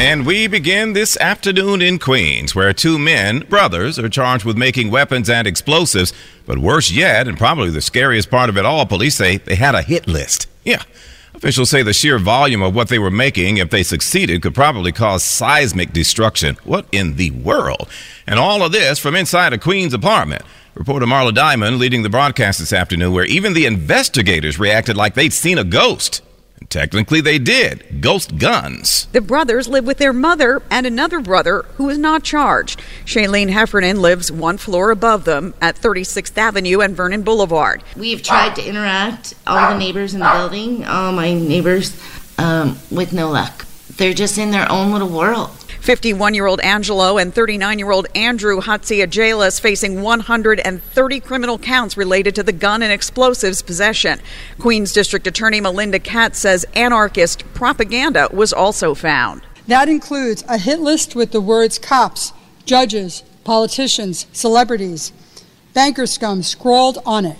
And we begin this afternoon in Queens, where two men, brothers, are charged with making weapons and explosives. But worse yet, and probably the scariest part of it all, police say they had a hit list. Yeah. Officials say the sheer volume of what they were making, if they succeeded, could probably cause seismic destruction. What in the world? And all of this from inside a Queens apartment. Reporter Marla Diamond leading the broadcast this afternoon, where even the investigators reacted like they'd seen a ghost. And technically, they did. Ghost guns. The brothers live with their mother and another brother who is not charged. Shailene Heffernan lives one floor above them at 36th Avenue and Vernon Boulevard. We've tried to interact, all the neighbors in the building, all my neighbors, um, with no luck. They're just in their own little world. 51 year old Angelo and 39 year old Andrew Hatziagelis facing 130 criminal counts related to the gun and explosives possession. Queens District Attorney Melinda Katz says anarchist propaganda was also found. That includes a hit list with the words cops, judges, politicians, celebrities, banker scum scrawled on it.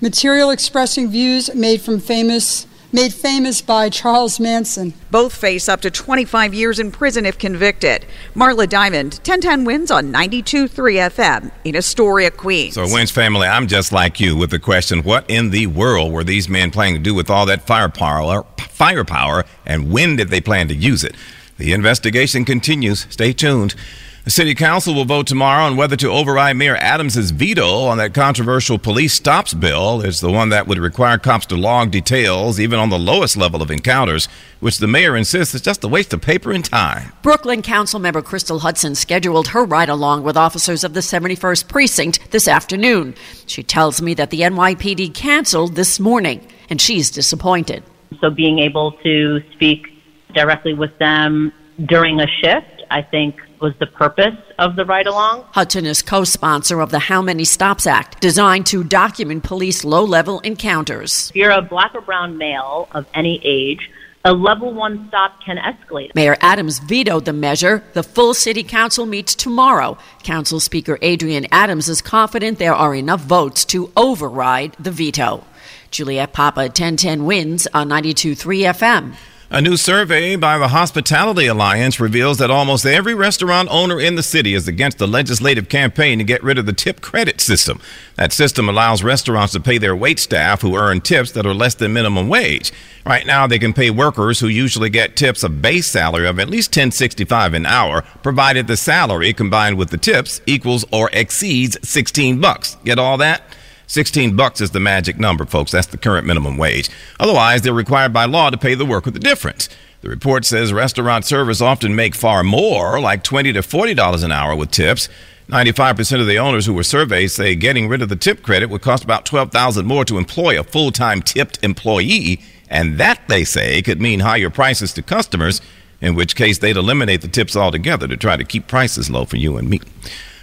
Material expressing views made from famous made famous by Charles Manson. Both face up to 25 years in prison if convicted. Marla Diamond, 1010 wins on 92.3 FM in Astoria, Queens. So, Wins family, I'm just like you with the question what in the world were these men planning to do with all that firepower, firepower and when did they plan to use it? The investigation continues. Stay tuned. The city council will vote tomorrow on whether to override Mayor Adams' veto on that controversial police stops bill. It's the one that would require cops to log details, even on the lowest level of encounters, which the mayor insists is just a waste of paper and time. Brooklyn Council member Crystal Hudson scheduled her ride along with officers of the 71st Precinct this afternoon. She tells me that the NYPD canceled this morning, and she's disappointed. So being able to speak directly with them during a shift, I think was the purpose of the ride along. Hudson is co sponsor of the How Many Stops Act, designed to document police low level encounters. If you're a black or brown male of any age, a level one stop can escalate. Mayor Adams vetoed the measure. The full city council meets tomorrow. Council Speaker Adrienne Adams is confident there are enough votes to override the veto. Juliet Papa, 1010 wins on 92.3 FM. A new survey by the Hospitality Alliance reveals that almost every restaurant owner in the city is against the legislative campaign to get rid of the tip credit system. That system allows restaurants to pay their wait staff who earn tips that are less than minimum wage. Right now, they can pay workers who usually get tips a base salary of at least 10.65 an hour, provided the salary combined with the tips equals or exceeds 16 bucks. Get all that? 16 bucks is the magic number, folks. That's the current minimum wage. Otherwise, they're required by law to pay the worker the difference. The report says restaurant servers often make far more, like 20 to $40 an hour with tips. 95% of the owners who were surveyed say getting rid of the tip credit would cost about 12,000 more to employ a full-time tipped employee, and that they say could mean higher prices to customers, in which case they'd eliminate the tips altogether to try to keep prices low for you and me.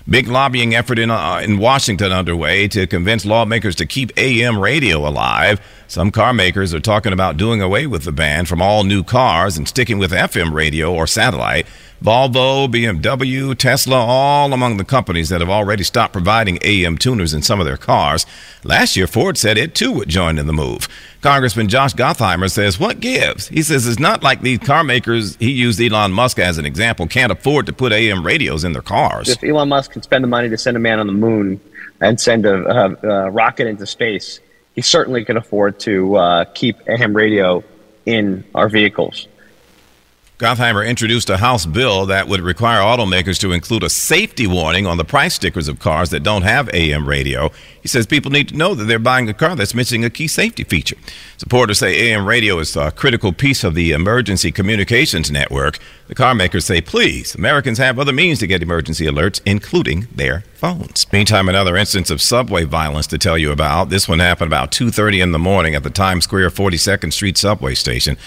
Big lobbying effort in, uh, in Washington underway to convince lawmakers to keep AM radio alive. Some car makers are talking about doing away with the ban from all new cars and sticking with FM radio or satellite. Volvo, BMW, Tesla, all among the companies that have already stopped providing AM tuners in some of their cars. Last year, Ford said it too would join in the move. Congressman Josh Gottheimer says, What gives? He says it's not like these car makers, he used Elon Musk as an example, can't afford to put AM radios in their cars. If Elon Musk can spend the money to send a man on the moon and send a, a, a rocket into space, he certainly can afford to uh, keep AM radio in our vehicles. Gottheimer introduced a House bill that would require automakers to include a safety warning on the price stickers of cars that don't have AM radio. He says people need to know that they're buying a car that's missing a key safety feature. Supporters say AM radio is a critical piece of the emergency communications network. The car makers say, please, Americans have other means to get emergency alerts, including their phones. Meantime, another instance of subway violence to tell you about. This one happened about 2.30 in the morning at the Times Square 42nd Street subway station.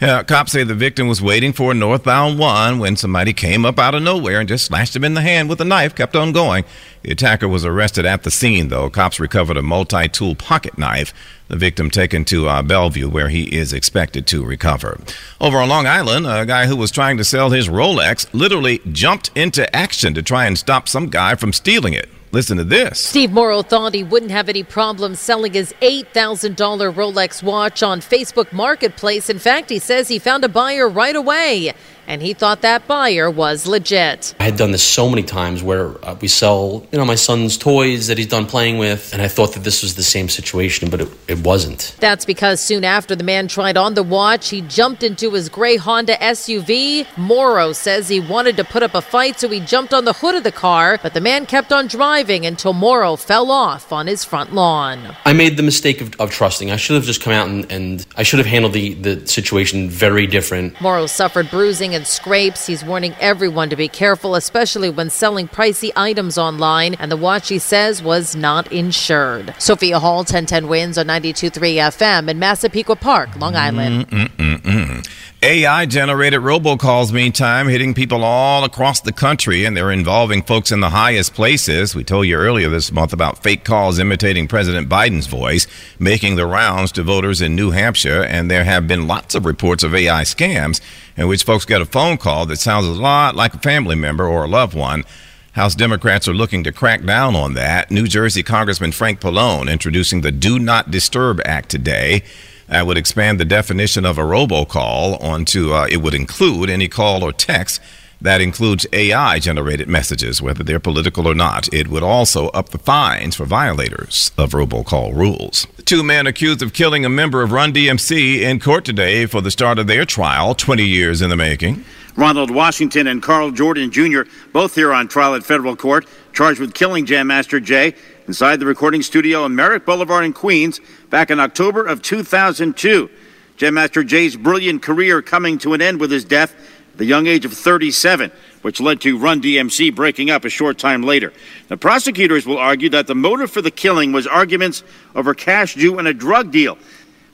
Yeah, cops say the victim was waiting for a northbound one when somebody came up out of nowhere and just slashed him in the hand with a knife, kept on going. The attacker was arrested at the scene, though. Cops recovered a multi tool pocket knife. The victim taken to uh, Bellevue, where he is expected to recover. Over on Long Island, a guy who was trying to sell his Rolex literally jumped into action to try and stop some guy from stealing it. Listen to this. Steve Morrow thought he wouldn't have any problem selling his $8,000 Rolex watch on Facebook Marketplace. In fact, he says he found a buyer right away and he thought that buyer was legit. I had done this so many times where uh, we sell, you know, my son's toys that he's done playing with, and I thought that this was the same situation, but it, it wasn't. That's because soon after the man tried on the watch, he jumped into his gray Honda SUV. Morrow says he wanted to put up a fight, so he jumped on the hood of the car, but the man kept on driving until Morrow fell off on his front lawn. I made the mistake of, of trusting. I should have just come out and, and I should have handled the, the situation very different. Morrow suffered bruising and scrapes. He's warning everyone to be careful, especially when selling pricey items online. And the watch, he says, was not insured. Sophia Hall, 1010 wins on 92.3 FM in Massapequa Park, Long Island. Mm-mm-mm. AI generated robocalls, meantime, hitting people all across the country, and they're involving folks in the highest places. We told you earlier this month about fake calls imitating President Biden's voice, making the rounds to voters in New Hampshire, and there have been lots of reports of AI scams in which folks get a phone call that sounds a lot like a family member or a loved one. House Democrats are looking to crack down on that. New Jersey Congressman Frank Pallone introducing the Do Not Disturb Act today. That would expand the definition of a robocall onto uh, it would include any call or text that includes AI generated messages, whether they're political or not. It would also up the fines for violators of robocall rules. Two men accused of killing a member of Run DMC in court today for the start of their trial, 20 years in the making. Ronald Washington and Carl Jordan Jr., both here on trial at federal court, charged with killing Jam Master Jay inside the recording studio on Merrick Boulevard in Queens back in October of 2002. Jam Master Jay's brilliant career coming to an end with his death at the young age of 37, which led to Run DMC breaking up a short time later. The prosecutors will argue that the motive for the killing was arguments over cash due in a drug deal.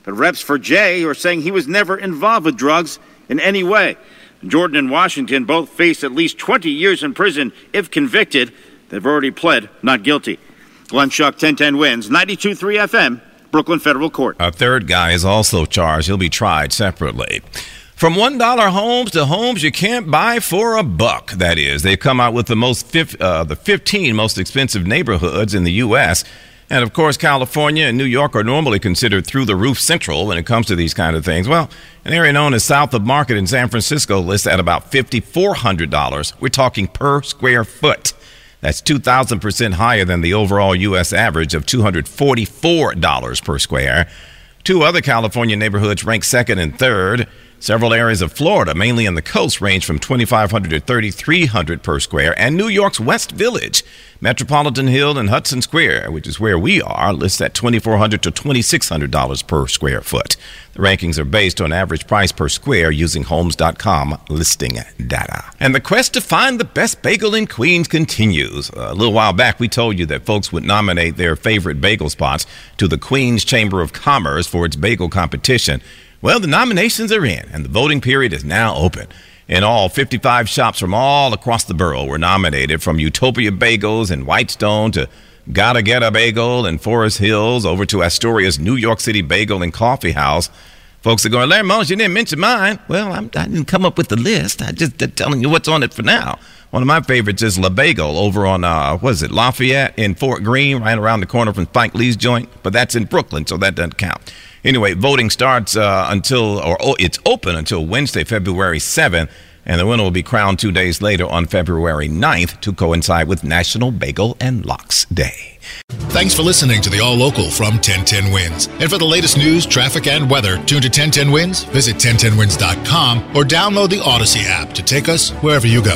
But reps for Jay are saying he was never involved with drugs in any way. Jordan and Washington both face at least 20 years in prison if convicted. They've already pled not guilty. Glenn Schuck, 1010 wins, 92.3 FM, Brooklyn Federal Court. A third guy is also charged. He'll be tried separately. From $1 homes to homes you can't buy for a buck, that is. They've come out with the most uh, the 15 most expensive neighborhoods in the U.S. And of course, California and New York are normally considered through the roof central when it comes to these kind of things. Well, an area known as South of Market in San Francisco lists at about $5,400. We're talking per square foot. That's 2,000% higher than the overall U.S. average of $244 per square. Two other California neighborhoods rank second and third. Several areas of Florida, mainly on the coast, range from 2,500 to 3,300 per square, and New York's West Village, Metropolitan Hill, and Hudson Square, which is where we are, lists at 2,400 to 2,600 dollars per square foot. The rankings are based on average price per square using Homes.com listing data. And the quest to find the best bagel in Queens continues. A little while back, we told you that folks would nominate their favorite bagel spots to the Queens Chamber of Commerce for its bagel competition. Well, the nominations are in, and the voting period is now open. In all, 55 shops from all across the borough were nominated, from Utopia Bagels in Whitestone to Gotta Get a Bagel in Forest Hills over to Astoria's New York City Bagel and Coffee House. Folks are going, Larry Mullins, you didn't mention mine. Well, I'm, I did not come up with the list. I just I'm telling you what's on it for now. One of my favorites is La Bagel over on, uh, what is it, Lafayette in Fort Greene, right around the corner from Spike Lee's joint. But that's in Brooklyn, so that doesn't count. Anyway, voting starts uh, until, or oh, it's open until Wednesday, February 7th, and the winner will be crowned two days later on February 9th to coincide with National Bagel and Lox Day. Thanks for listening to the All Local from 1010 Wins. And for the latest news, traffic, and weather, tune to 1010 Wins, visit 1010wins.com, or download the Audacy app to take us wherever you go.